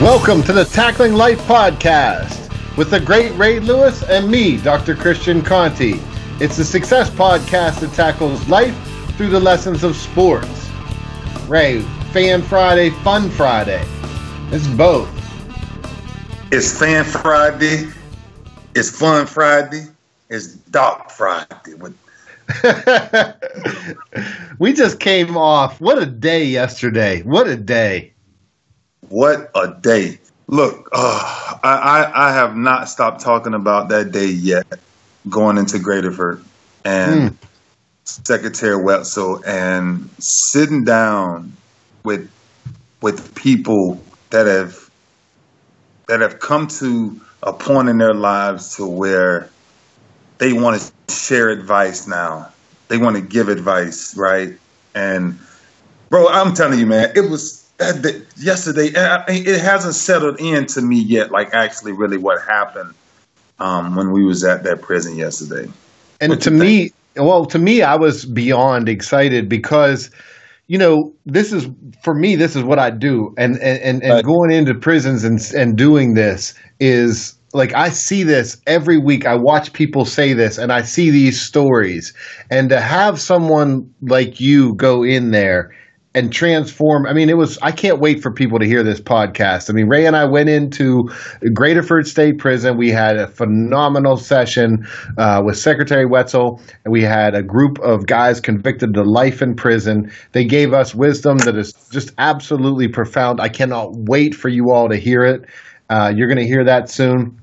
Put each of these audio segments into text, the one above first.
Welcome to the Tackling Life podcast with the great Ray Lewis and me, Dr. Christian Conte. It's a success podcast that tackles life through the lessons of sports. Ray, Fan Friday, Fun Friday. It's both. It's Fan Friday. It's Fun Friday. It's Doc Friday. With we just came off. What a day yesterday. What a day. What a day. Look, uh, I, I, I have not stopped talking about that day yet, going into Graterford and mm. Secretary Wetzel and sitting down with with people that have that have come to a point in their lives to where they want to share advice now. They want to give advice, right? And bro, I'm telling you, man, it was that, yesterday, it hasn't settled in to me yet. Like actually, really, what happened um, when we was at that prison yesterday. And what to me, well, to me, I was beyond excited because, you know, this is for me. This is what I do, and and and, and going into prisons and and doing this is like I see this every week. I watch people say this and I see these stories. And to have someone like you go in there and transform. I mean, it was, I can't wait for people to hear this podcast. I mean, Ray and I went into Graterford State Prison. We had a phenomenal session uh, with Secretary Wetzel, and we had a group of guys convicted to life in prison. They gave us wisdom that is just absolutely profound. I cannot wait for you all to hear it. Uh, you're going to hear that soon.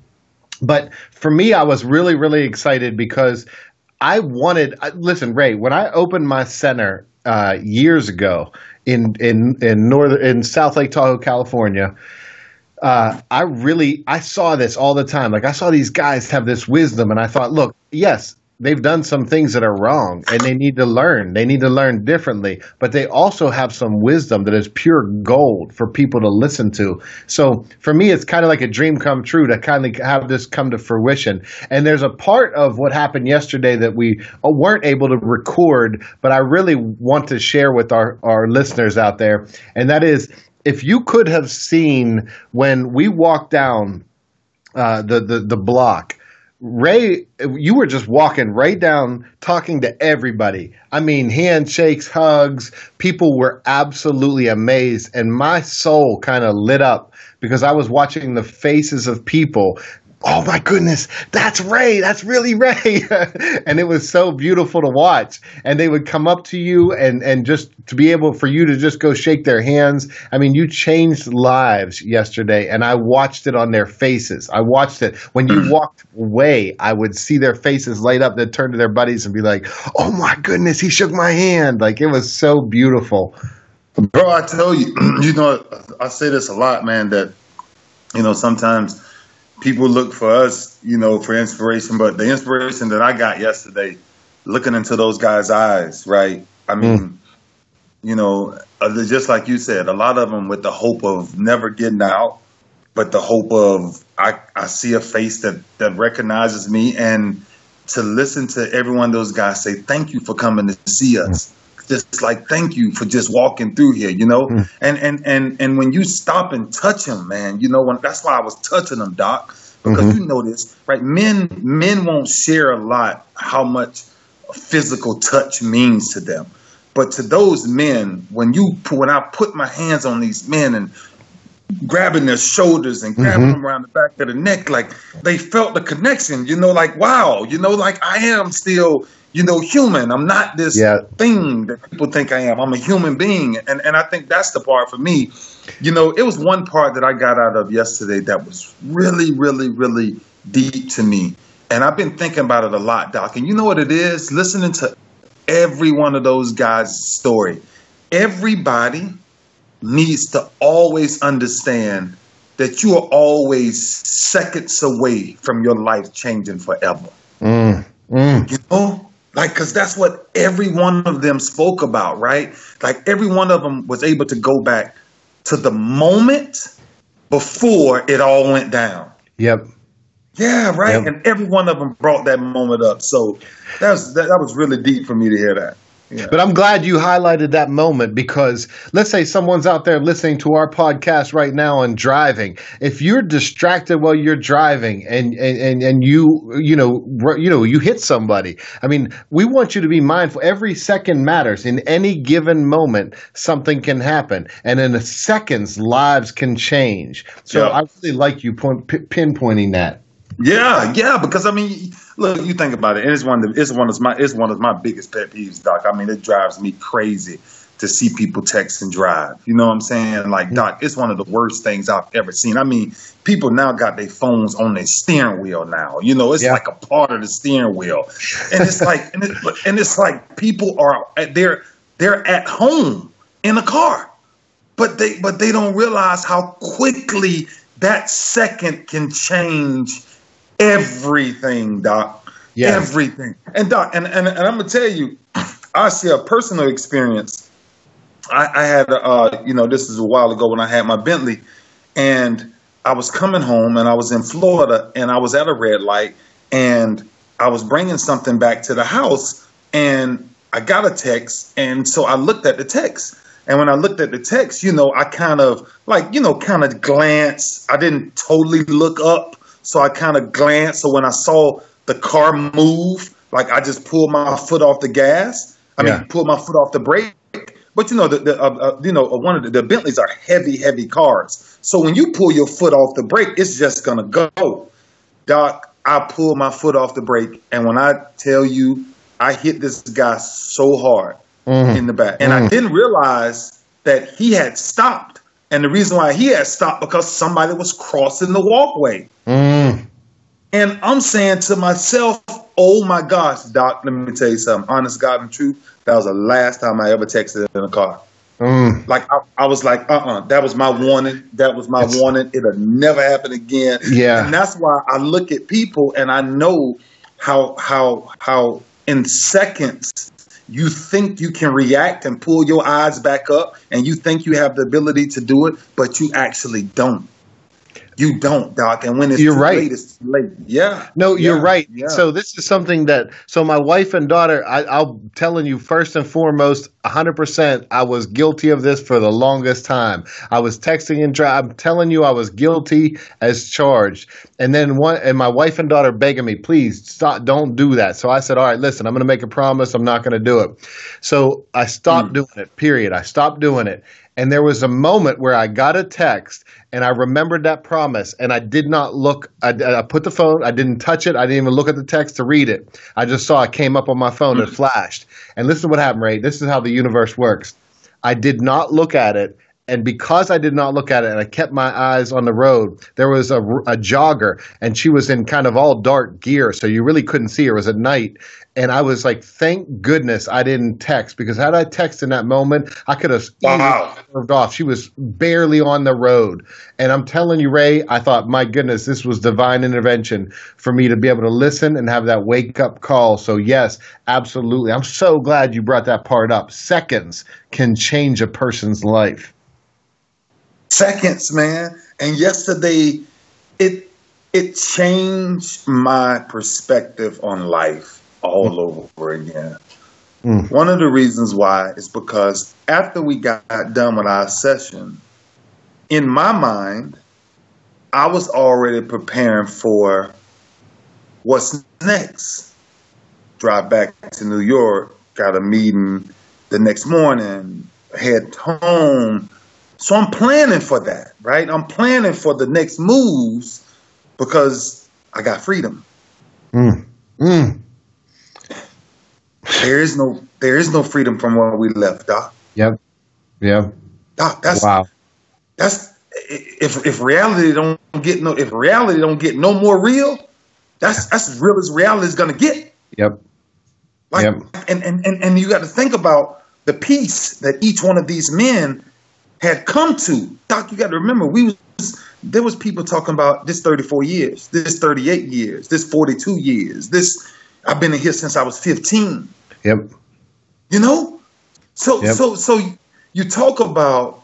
But for me, I was really, really excited because I wanted, listen, Ray, when I opened my center uh, years ago in in in northern in South Lake Tahoe, California. Uh, I really I saw this all the time. Like I saw these guys have this wisdom, and I thought, look, yes, they've done some things that are wrong and they need to learn. They need to learn differently, but they also have some wisdom that is pure gold for people to listen to. So for me, it's kind of like a dream come true to kind of have this come to fruition. And there's a part of what happened yesterday that we uh, weren't able to record, but I really want to share with our, our listeners out there. And that is, if you could have seen when we walked down uh, the, the, the block, Ray, you were just walking right down, talking to everybody. I mean, handshakes, hugs. People were absolutely amazed. And my soul kind of lit up because I was watching the faces of people oh my goodness, that's Ray. That's really Ray. and it was so beautiful to watch. And they would come up to you and, and just to be able for you to just go shake their hands. I mean, you changed lives yesterday and I watched it on their faces. I watched it. When you walked away, I would see their faces light up. They'd turn to their buddies and be like, oh my goodness, he shook my hand. Like it was so beautiful. Bro, I tell you, you know, I say this a lot, man, that, you know, sometimes people look for us, you know, for inspiration. But the inspiration that I got yesterday, looking into those guys' eyes, right? I mean, mm. you know, uh, just like you said, a lot of them with the hope of never getting out, but the hope of I, I see a face that that recognizes me, and to listen to every one of those guys say, "Thank you for coming to see us." Just like thank you for just walking through here, you know. Mm. And and and and when you stop and touch him, man, you know when that's why I was touching him, Doc, because mm-hmm. you know this, right? Men men won't share a lot how much physical touch means to them. But to those men, when you when I put my hands on these men and grabbing their shoulders and grabbing mm-hmm. them around the back of the neck, like they felt the connection, you know, like wow, you know, like I am still, you know, human. I'm not this yeah. thing that people think I am. I'm a human being. And and I think that's the part for me. You know, it was one part that I got out of yesterday that was really, really, really deep to me. And I've been thinking about it a lot, Doc. And you know what it is? Listening to every one of those guys' story. Everybody needs to always understand that you are always seconds away from your life changing forever. Mm, mm. You know? Like, because that's what every one of them spoke about, right? Like, every one of them was able to go back to the moment before it all went down. Yep. Yeah, right. Yep. And every one of them brought that moment up. So that was that, that was really deep for me to hear that. Yeah. But I'm glad you highlighted that moment because let's say someone's out there listening to our podcast right now and driving. If you're distracted while you're driving and and, and, and you you know you know you hit somebody, I mean, we want you to be mindful. Every second matters. In any given moment, something can happen, and in a seconds, lives can change. So yeah. I really like you point, p- pinpointing that. Yeah, yeah, because I mean, look, you think about it, and it's one of the, it's one of my it's one of my biggest pet peeves, Doc. I mean, it drives me crazy to see people text and drive. You know what I'm saying? Like, mm-hmm. Doc, it's one of the worst things I've ever seen. I mean, people now got their phones on their steering wheel now. You know, it's yeah. like a part of the steering wheel, and it's like, and, it, and it's like people are they're they're at home in a car, but they but they don't realize how quickly that second can change everything, Doc. Yes. Everything. And Doc, and, and, and I'm gonna tell you, I see a personal experience. I, I had, uh, you know, this is a while ago when I had my Bentley, and I was coming home, and I was in Florida, and I was at a red light, and I was bringing something back to the house, and I got a text, and so I looked at the text. And when I looked at the text, you know, I kind of like, you know, kind of glanced. I didn't totally look up. So I kind of glanced. So when I saw the car move, like I just pulled my foot off the gas. I yeah. mean, pulled my foot off the brake. But you know, the, the uh, uh, you know uh, one of the, the, Bentleys are heavy, heavy cars. So when you pull your foot off the brake, it's just gonna go. Doc, I pulled my foot off the brake, and when I tell you, I hit this guy so hard mm. in the back, and mm. I didn't realize that he had stopped. And the reason why he had stopped because somebody was crossing the walkway. Mm. And I'm saying to myself, oh my gosh, Doc, let me tell you something. Honest God and truth, that was the last time I ever texted in a car. Mm. Like I, I, was like, uh uh-uh, uh that was my warning. That was my it's, warning. It'll never happen again. Yeah. And that's why I look at people and I know how how how in seconds you think you can react and pull your eyes back up and you think you have the ability to do it, but you actually don't. You don't, Doc. And when it's you're right. Late, it's late. Yeah. No, you're right. Yeah. So this is something that. So my wife and daughter, I, am telling you first and foremost, 100. percent I was guilty of this for the longest time. I was texting and drive. I'm telling you, I was guilty as charged. And then one, and my wife and daughter begging me, please stop, don't do that. So I said, all right, listen, I'm going to make a promise. I'm not going to do it. So I stopped mm. doing it. Period. I stopped doing it. And there was a moment where I got a text and I remembered that promise and I did not look. I, I, put the phone, I didn't touch it. I didn't even look at the text to read it. I just saw it came up on my phone and mm-hmm. flashed. And listen to what happened, Ray. This is how the universe works. I did not look at it and because I did not look at it and I kept my eyes on the road, there was a, a, jogger and she was in kind of all dark gear, so you really couldn't see her. It was at night, and I was like, "Thank goodness I didn't text because had I texted in that moment, I could have wow. served off." She was barely on the road, and I'm telling you, Ray, I thought, "My goodness, this was divine intervention for me to be able to listen and have that wake up call." So yes, absolutely, I'm so glad you brought that part up. Seconds can change a person's life seconds, man. And yesterday, it it changed my perspective on life all over again. Mm. One of the reasons why is because after we got done with our session, in my mind, I was already preparing for what's next. Drive back to New York, got a meeting the next morning, head home. So I'm planning for that, right? I'm planning for the next moves because I got freedom. Mm. Mm. There is no there is no freedom from where we left, Doc. Yep. Yep. Doc, that's wow. That's if if reality don't get no if reality don't get no more real, that's that's as real as reality is gonna get. Yep. Like Yep. and, and, and, and you got to think about the peace that each one of these men had come to. Doc, you got to remember, we was there was people talking about this 34 years, this 38 years, this 42 years, this I've been in here since I was 15. Yep. You know? So Yep. so so you talk about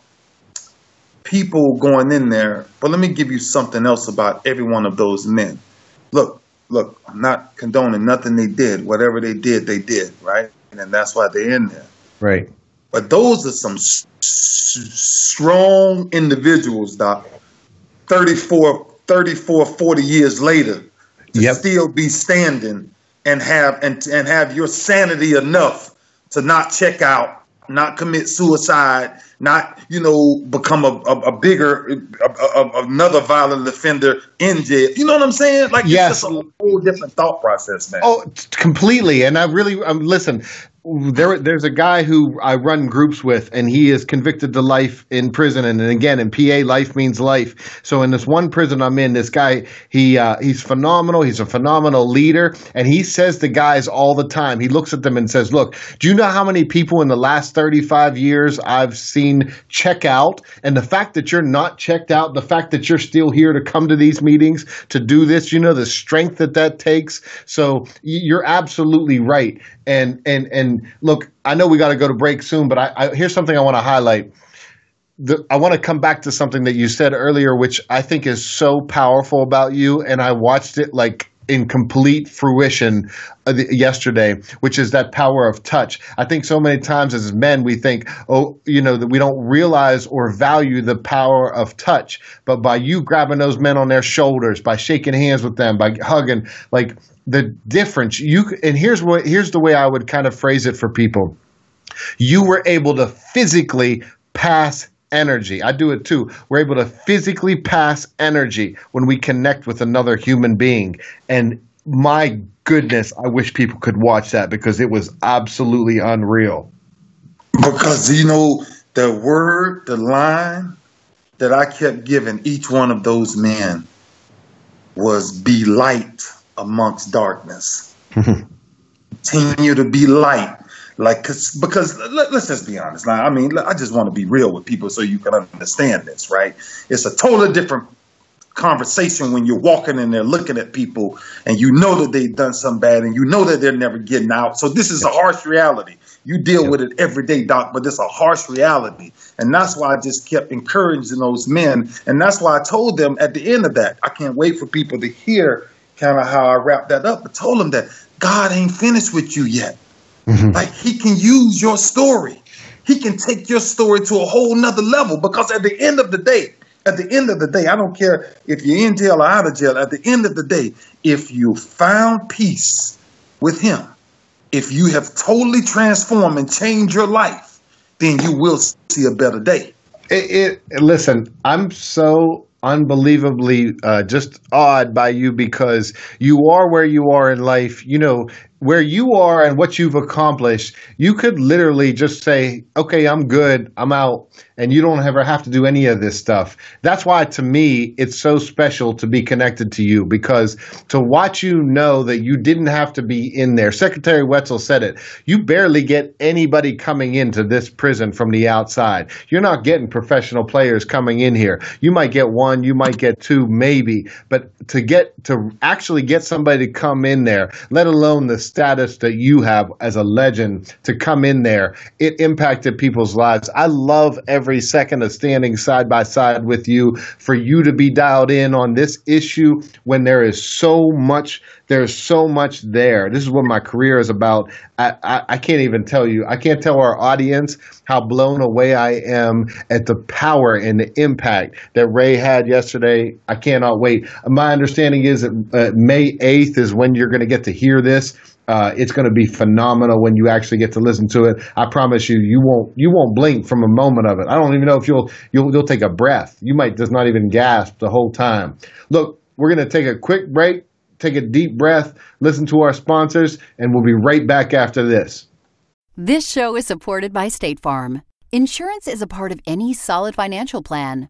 people going in there, but let me give you something else about every one of those men. Look, look, I'm not condoning nothing they did. Whatever they did, they did, right? And that's why they're in there. Right. But those are some s- strong individuals, Doc. 34, 34, 40 years later, to Yep. still be standing and have and, and have your sanity enough to not check out, not commit suicide, not you know become a, a, a bigger a, a, another violent offender in jail. You know what I'm saying? Like Yes. it's just a whole different thought process, man. Oh, completely. And I really, um, listen. There, there's a guy who I run groups with, and he is convicted to life in prison. And, and again, in PA, life means life. So in this one prison I'm in, this guy, he uh, he's phenomenal. He's a phenomenal leader, and he says to guys all the time. He looks at them and says, "Look, do you know how many people in the last 35 years I've seen check out? And the fact that you're not checked out, the fact that you're still here to come to these meetings to do this, you know, the strength that that takes. So you're absolutely right. And and and look, I know we got to go to break soon, but I, I here's something I want to highlight. The, I want to come back to something that you said earlier, which I think is so powerful about you, and I watched it like in complete fruition uh, yesterday, which is that power of touch. I think so many times as men we think, oh, you know, that we don't realize or value the power of touch. But by you grabbing those men on their shoulders, by shaking hands with them, by hugging, like the difference you and here's what here's the way I would kind of phrase it for people. You were able to physically pass energy. I do it too. We're able to physically pass energy when we connect with another human being. And my goodness, I wish people could watch that because it was absolutely unreal. Because you know the word, the line that I kept giving each one of those men was be light amongst darkness. Continue to be light. Like, cause, because let, us just be honest. Now, I mean, I just want to be real with people so you can understand this, right? It's a totally different conversation when you're walking in there looking at people and you know that they've done something bad and you know that they're never getting out. So this is a harsh reality. You deal with it every day, Doc, but it's a harsh reality. And that's why I just kept encouraging those men. And that's why I told them at the end of that, I can't wait for people to hear kind of how I wrapped that up, but told them that God ain't finished with you yet. Like he can use your story. He can take your story to a whole nother level because at the end of the day, at the end of the day, I don't care if you're in jail or out of jail, at the end of the day, if you found peace with him, if you have totally transformed and changed your life, then you will see a better day. It, it listen, I'm so unbelievably uh, just awed by you because you are where you are in life. You know where you are and what you've accomplished. You could literally just say, "Okay, I'm good. I'm out," and you don't ever have to do any of this stuff. That's why, to me, it's so special to be connected to you because to watch you know that you didn't have to be in there. Secretary Wetzel said it. You barely get anybody coming into this prison from the outside. You're not getting professional players coming in here. You might get one, you might get two, maybe, but to get to actually get somebody to come in there, let alone the status that you have as a legend to come in there, it impacted people's lives. I love every second of standing side by side with you for you to be dialed in on this issue when there is so much There's so much there. This is what my career is about. I, I, I, can't even tell you. I can't tell our audience how blown away I am at the power and the impact that Ray had yesterday. I cannot wait. My understanding is that uh, May 8th is when you're going to get to hear this. Uh, it's going to be phenomenal when you actually get to listen to it. I promise you, you won't you won't blink from a moment of it. I don't even know if you'll you'll, you'll take a breath. You might just not even gasp the whole time. Look, we're going to take a quick break, take a deep breath, listen to our sponsors, and we'll be right back after this. This show is supported by State Farm. Insurance is a part of any solid financial plan.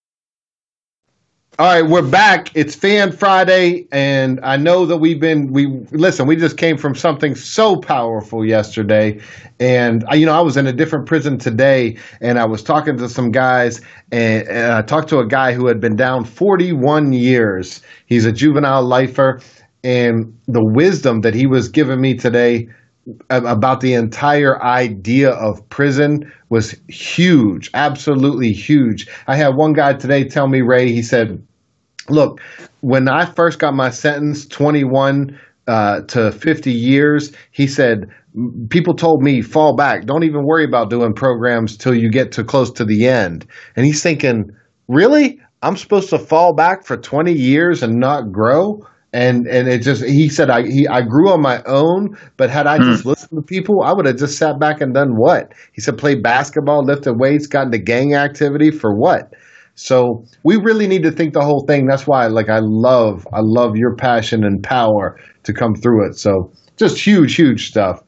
All right, we're back. It's Fan Friday, and I know that we've been we listen. We just came from something so powerful yesterday, and I, you know I was in a different prison today, and I was talking to some guys, and, and I talked to a guy who had been down 41 years. He's a juvenile lifer, and the wisdom that he was giving me today about the entire idea of prison was huge, absolutely huge. I had one guy today tell me, Ray, he said, Look, when I first got my sentence, 21 uh, to 50 years, he said, people told me fall back. Don't even worry about doing programs till you get to close to the end. And he's thinking really? I'm supposed to fall back for 20 years and not grow and and it just he said I he, I grew on my own, but had I just hmm. listened to people, I would have just sat back and done what he said: play basketball, lifted weights, got into gang activity for what? So we really need to think the whole thing. That's why, like, I love I love your passion and power to come through it. So just huge, huge stuff.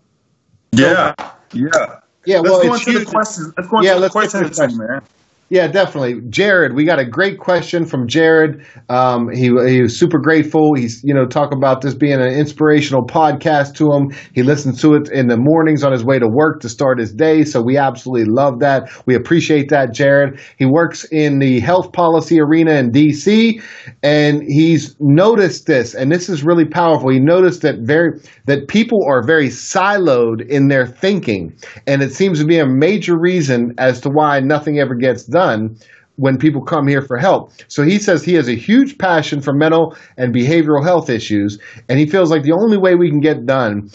Yeah, so, yeah, yeah. Let's well, go into huge. the questions. Let's go into yeah, the questions, man. Yeah, definitely. Jared, we got a great question from Jared. Um, he, he was super grateful. He's, you know, talk about this being an inspirational podcast to him. He listens to it in the mornings on his way to work to start his day. So we absolutely love that. We appreciate that, Jared. He works in the health policy arena in DC and he's noticed this, and this is really powerful. He noticed that very, that people are very siloed in their thinking. And it seems to be a major reason as to why nothing ever gets done when people come here for help. So he says he has a huge passion for mental and behavioral health issues, and he feels like the only way we can get done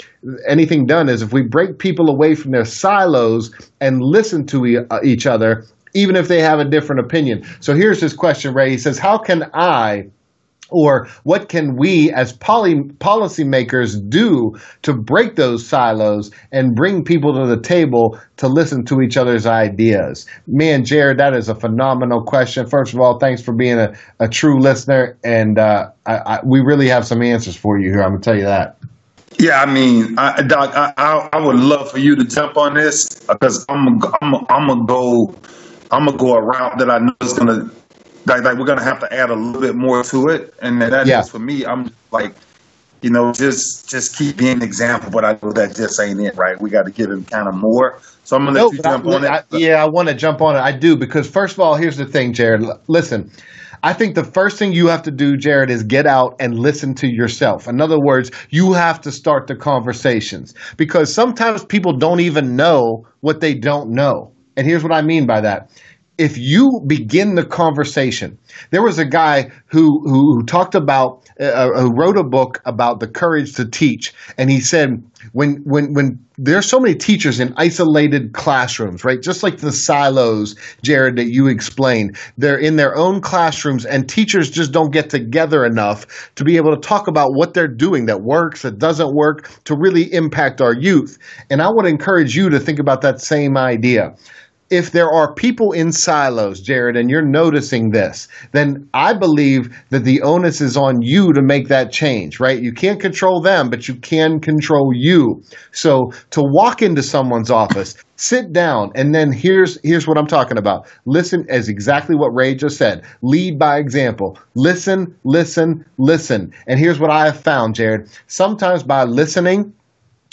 anything done is if we break people away from their silos and listen to uh, each other even if they have a different opinion. So here's his question, Ray. He says, "How can I or what can we as poly, policymakers do to break those silos and bring people to the table to listen to each other's ideas? Man, Jared, that is a phenomenal question. First of all, thanks for being a, a true listener, and uh, I, I, we really have some answers for you here. I'm to tell you that. Yeah, I mean, I, Doc, I, I, would love for you to jump on this because I'm, I'm, I'm gonna go, I'm gonna go a route that I know is gonna like, like we're gonna have to add a little bit more to it, and that yeah. is for me. I'm like, you know, just just keep being an example, but I know that just ain't it, right? We got to give him kind of more. So I'm gonna let no, you jump I, on I, it. yeah, I want to jump on it. I do because first of all, here's the thing, Jared. Listen. I think the first thing you have to do, Jared, is get out and listen to yourself. In other words, you have to start the conversations because sometimes people don't even know what they don't know. And here's what I mean by that if you begin the conversation, there was a guy who who, talked about uh, uh, who wrote a book about the courage to teach, and he said when when when there's so many teachers in isolated classrooms, right? Just like the silos, Jared, that you explained, they're in their own classrooms, and teachers just don't get together enough to be able to talk about what they're doing that works, that doesn't work, to really impact our youth. And I would encourage you to think about that same idea if there are people in silos, Jared, and you're noticing this, then I believe that the onus is on you to make that change, right? You can't control them, but you can control you. So to walk into someone's office, sit down, and then here's here's what I'm talking about. Listen as exactly what Ray just said. Lead by example. Listen, listen, listen. And here's what I have found, Jared. Sometimes by listening,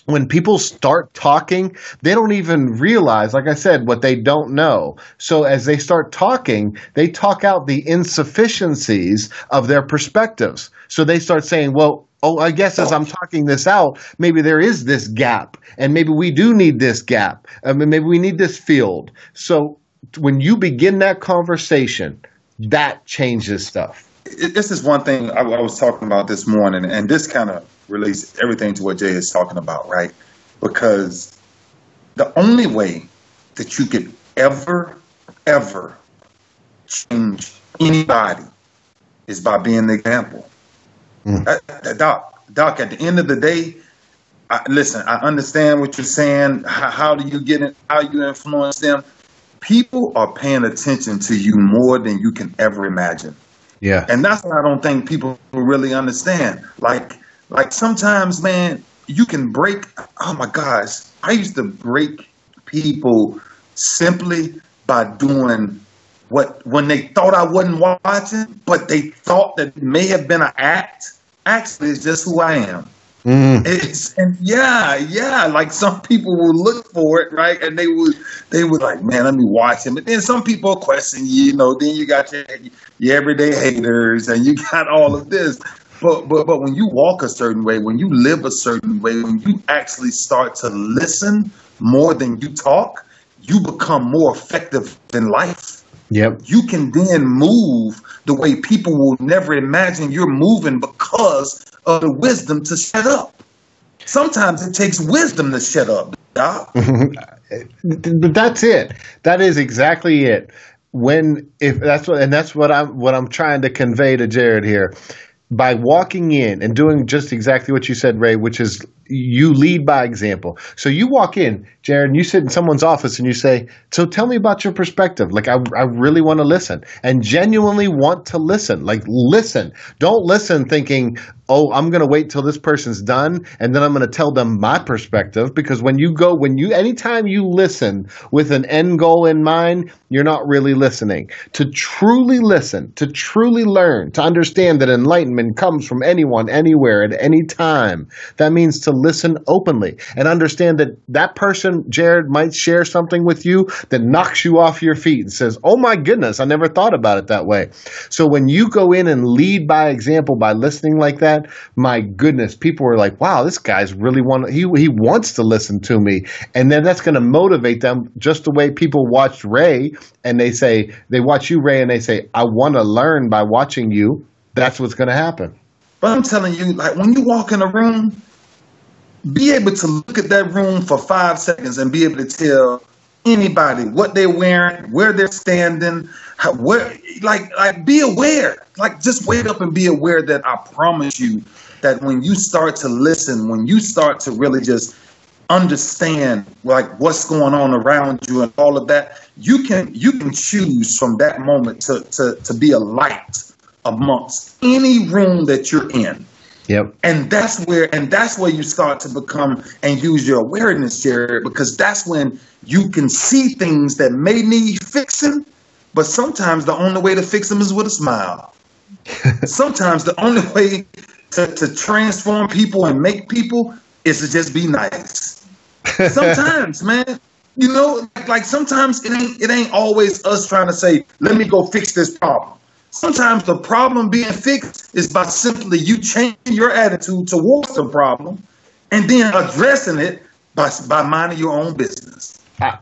when people start talking, they don't even realize, like I said, what they don't know. So as they start talking, they talk out the insufficiencies of their perspectives. So they start saying, well, oh, I guess as I'm talking this out, maybe there is this gap, and maybe we do need this gap. I mean, maybe we need this field. So when you begin that conversation, that changes stuff. This is one thing I, I was talking about this morning, and this kind of relates everything to what Jay is talking about, right? Because the only way that you could ever, ever change anybody is by being the example. Mm. Doc, doc, at the end of the day, I, listen, I understand what you're saying. How, how do you get it? How you influence them? People are paying attention to you more than you can ever imagine. Yeah. And that's what I don't think people really understand. Like, like sometimes, man, you can break. Oh my gosh, I used to break people simply by doing what when they thought I wasn't watching, but they thought that it may have been an act. Actually, it's just who I am. Mm. It's and yeah, yeah. Like some people will look for it, right? And they would they would like, man, let me watch him. But then some people question you, you know. Then you got your your everyday haters, and you got all of this. But but but when you walk a certain way, when you live a certain way, when you actually start to listen more than you talk, you become more effective in life. Yep. You can then move the way people will never imagine you're moving because of the wisdom to shut up. Sometimes it takes wisdom to shut up. But that's it. That is exactly it. When if that's what and that's what I'm what I'm trying to convey to Jared here by walking in and doing just exactly what you said, Ray, which is you lead by example. So you walk in, Jared, and you sit in someone's office and you say, So tell me about your perspective. Like, I, I really want to listen and genuinely want to listen. Like, listen. Don't listen thinking, oh, I'm going to wait till this person's done and then I'm going to tell them my perspective. Because when you go, when you, anytime you listen with an end goal in mind, you're not really listening. To truly listen, to truly learn, to understand that enlightenment comes from anyone, anywhere, at any time, that means to listen openly and understand that that person, Jared, might share something with you that knocks you off your feet and says, oh my goodness, I never thought about it that way. So when you go in and lead by example by listening like that, that, my goodness, people were like, "Wow, this guy's really want he he wants to listen to me," and then that's going to motivate them just the way people watched Ray and they say they watch you, Ray, and they say, "I want to learn by watching you." That's what's going to happen. But I'm telling you, like when you walk in a room, be able to look at that room for five seconds and be able to tell anybody what they're wearing, where they're standing, how, where, like, like be aware. Like, just wake up and be aware that I promise you that when you start to listen, when you start to really just understand like what's going on around you and all of that, you can you can choose from that moment to to to be a light amongst any room that you're in. Yep. And that's where and that's where you start to become and use your awareness, Jared, because that's when you can see things that may need fixing, but sometimes the only way to fix them is with a smile. sometimes the only way to, to transform people and make people is to just be nice. Sometimes, man. You know, like sometimes it ain't it ain't always us trying to say, let me go fix this problem. Sometimes the problem being fixed is by simply you changing your attitude towards the problem and then addressing it by, by minding your own business. I,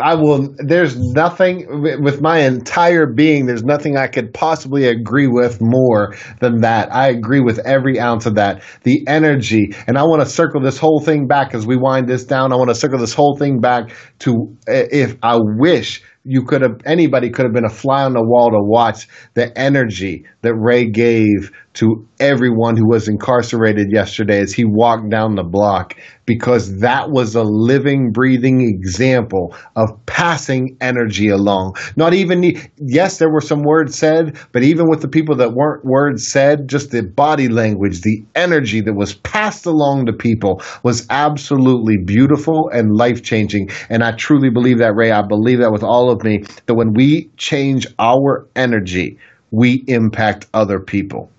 I, will. There's nothing with my entire being. There's nothing I could possibly agree with more than that. I agree with every ounce of that. The energy, and I want to circle this whole thing back as we wind this down. I want to circle this whole thing back to eh, if I wish you could have anybody could have been a fly on the wall to watch the energy that Ray gave to everyone who was incarcerated yesterday as he walked down the block because that was a living breathing example of passing energy along. Not even yes there were some words said but even with the people that weren't words said just the body language the energy that was passed along to people was absolutely beautiful and life changing and I truly believe that Ray. I believe that with all of me that when we change our energy we impact other people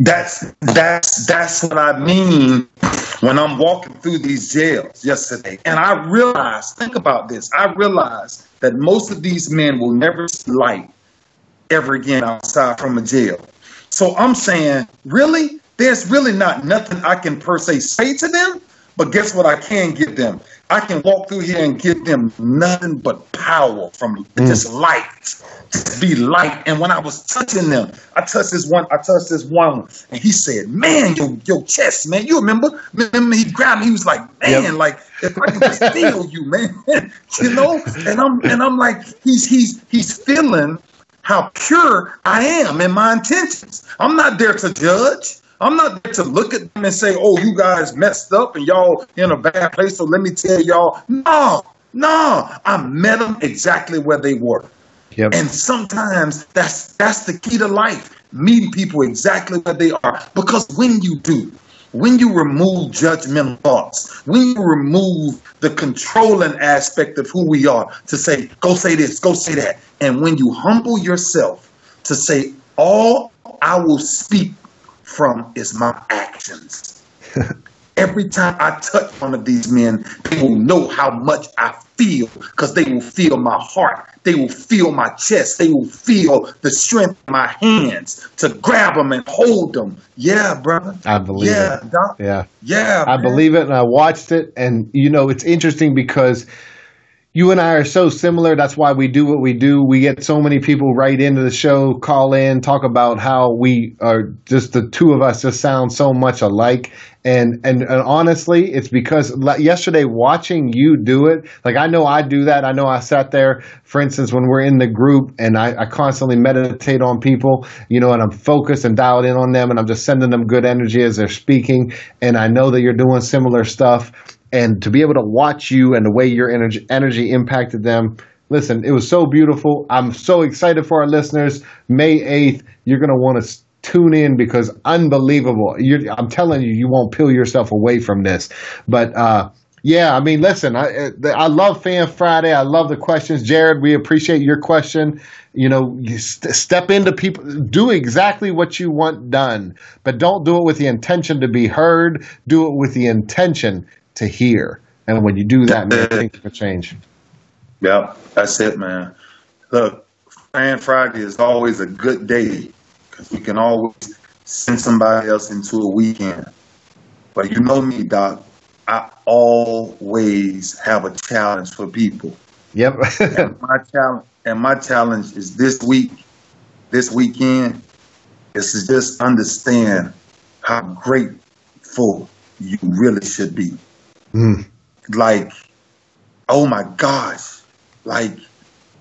that's that's that's what I mean when I'm walking through these jails yesterday. And I realized, think about this. I realized that most of these men will never see light ever again outside from a jail. So I'm saying, really? There's really not nothing I can per se say to them, but guess what I can give them? I can walk through here and give them nothing but power from mm. just light. Just be light. And when I was touching them, I touched this one, I touched this one, and he said, Man, your your chest, man. You remember? Remember he grabbed me, he was like, Man, yep. like if I could just feel you, man. you know? And I'm and I'm like, he's he's he's feeling how pure I am in my intentions. I'm not there to judge. I'm not there to look at them and say, "Oh, you guys messed up and y'all in a bad place." So let me tell y'all, no, no, I met them exactly where they were. Yep. And sometimes that's that's the key to life: meeting people exactly where they are. Because when you do, when you remove judgmental thoughts, when you remove the controlling aspect of who we are, to say, "Go say this, go say that," and when you humble yourself to say, "All I will speak from is my actions. Every time I touch one of these men, people know how much I feel because they will feel my heart. They will feel my chest. They will feel the strength in my hands to grab them and hold them. Yeah, brother. I believe yeah, it. Doc. Yeah. Yeah. I man. believe it and I watched it. And, you know, it's interesting because you and I are so similar. That's why we do what we do. We get so many people right into the show, call in, talk about how we are just the two of us just sound so much alike. And, and, and honestly, it's because yesterday watching you do it, like I know I do that. I know I sat there, for instance, when we're in the group and I, I constantly meditate on people, you know, and I'm focused and dialed in on them and I'm just sending them good energy as they're speaking. And I know that you're doing similar stuff and to be able to watch you and the way your energy energy impacted them listen it was so beautiful i'm so excited for our listeners may 8th you're going to want to tune in because unbelievable you're, i'm telling you you won't peel yourself away from this but uh, yeah, I mean, listen, I I love Fan Friday. I love the questions, Jared. We appreciate your question. You know, you st- step into people, do exactly what you want done, but don't do it with the intention to be heard. Do it with the intention to hear. And when you do that, man, things will change. Yep, that's it, man. Look, Fan Friday is always a good day because we can always send somebody else into a weekend. But you know me, Doc. I always have a challenge for people. Yep. and my challenge and my challenge is this week, this weekend, is to just understand how grateful you really should be. Mm. Like, oh my gosh. Like,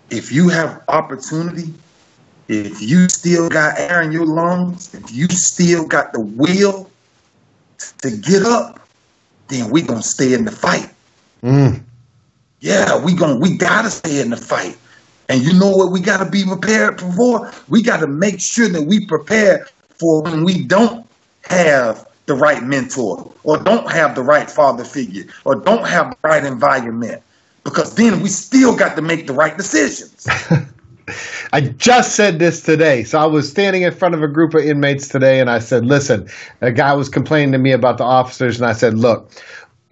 if you have opportunity, if you still got air in your lungs, if you still got the will to get up, then we gonna stay in the fight. Mm. Yeah, we gonna we gotta stay in the fight. And you know what we gotta be prepared for? We gotta make sure that we prepare for when we don't have the right mentor or don't have the right father figure or don't have the right environment because then we still got to make the right decisions. I just said this today. So I was standing in front of a group of inmates today and I said, listen, a guy was complaining to me about the officers and I said, look,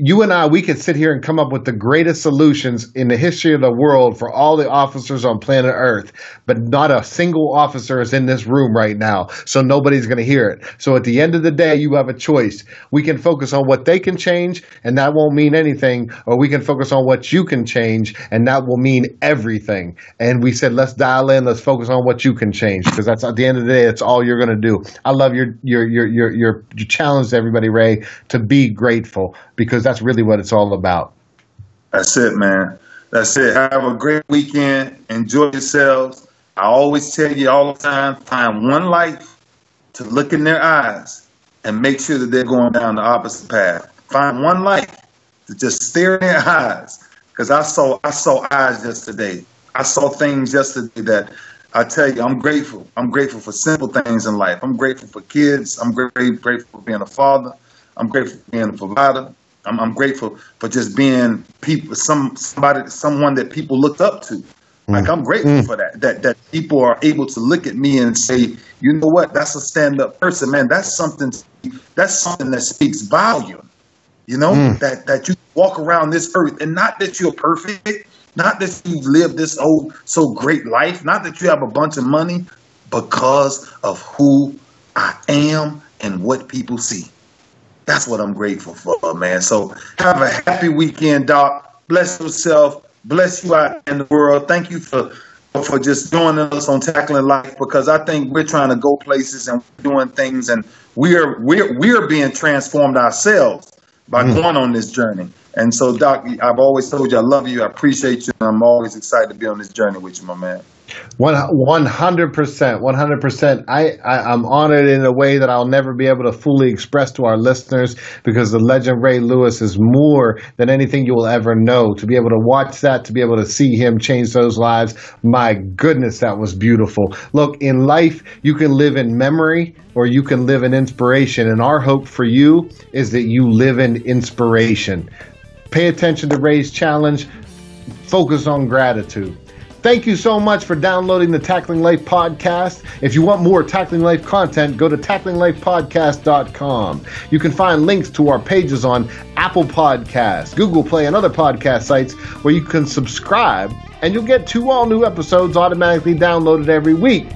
you and I, we could sit here and come up with the greatest solutions in the history of the world for all the officers on planet Earth, but not a single officer is in this room right now, so nobody's going to hear it. So at the end of the day, you have a choice. We can focus on what they can change, and that won't mean anything, or we can focus on what you can change, and that will mean everything. And we said, let's dial in, let's focus on what you can change, because that's at the end of the day, that's all you're going to do. I love your your your your your, your challenge to everybody, Ray, to be grateful because that's really what it's all about. That's it, man. That's it. Have a great weekend. Enjoy yourselves. I always tell you all the time find one life to look in their eyes and make sure that they're going down the opposite path. Find one life to just stare in their eyes. Because I saw I saw eyes yesterday. I saw things yesterday that I tell you, I'm grateful. I'm grateful for simple things in life. I'm grateful for kids. I'm grateful for being a father. I'm grateful for being a provider. I'm, I'm grateful for just being people, some somebody, someone that people looked up to. Like I'm grateful mm. for that. That that people are able to look at me and say, you know what, that's a stand up person, man. That's something. That's something that speaks volume. You know mm. that that you walk around this earth, and not that you're perfect, not that you live this old so great life, not that you have a bunch of money, because of who I am and what people see. That's what I'm grateful for, man. So have a happy weekend, Doc. Bless yourself. Bless you out in the world. Thank you for for just joining us on tackling life because I think we're trying to go places and doing things and we're we're we're being transformed ourselves by mm. going on this journey. And so, Doc, I've always told you I love you. I appreciate you. And I'm always excited to be on this journey with you, my man. One hundred percent, one hundred percent. I I'm honored in a way that I'll never be able to fully express to our listeners because the legend Ray Lewis is more than anything you will ever know. To be able to watch that, to be able to see him change those lives, my goodness, that was beautiful. Look, in life, you can live in memory or you can live in inspiration, and our hope for you is that you live in inspiration. Pay attention to Ray's challenge. Focus on gratitude. Thank you so much for downloading the Tackling Life podcast. If you want more Tackling Life content, go to tacklinglifepodcast.com. You can find links to our pages on Apple Podcasts, Google Play, and other podcast sites where you can subscribe, and you'll get two all new episodes automatically downloaded every week.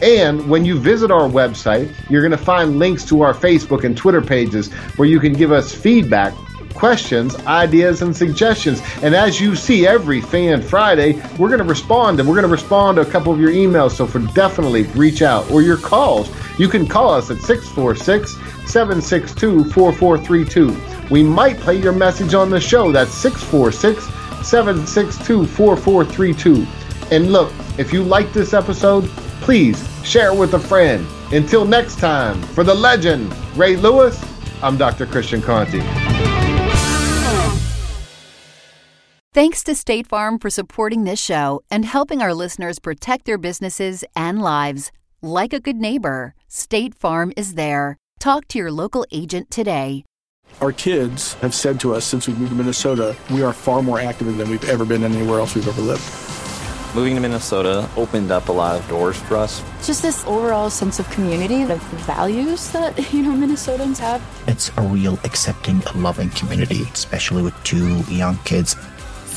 And when you visit our website, you're going to find links to our Facebook and Twitter pages where you can give us feedback questions, ideas, and suggestions. And as you see every Fan Friday, we're going to respond and we're going to respond to a couple of your emails. So for definitely reach out or your calls. You can call us at 646 762 4432. We might play your message on the show. That's 646 762 4432. And look, if you like this episode, please share it with a friend. Until next time, for the legend, Ray Lewis, I'm Dr. Christian Conte. Thanks to State Farm for supporting this show and helping our listeners protect their businesses and lives. Like a good neighbor, State Farm is there. Talk to your local agent today. Our kids have said to us since we moved to Minnesota, we are far more active than we've ever been anywhere else we've ever lived. Moving to Minnesota opened up a lot of doors for us. Just this overall sense of community, of values that, you know, Minnesotans have. It's a real accepting, loving community, especially with two young kids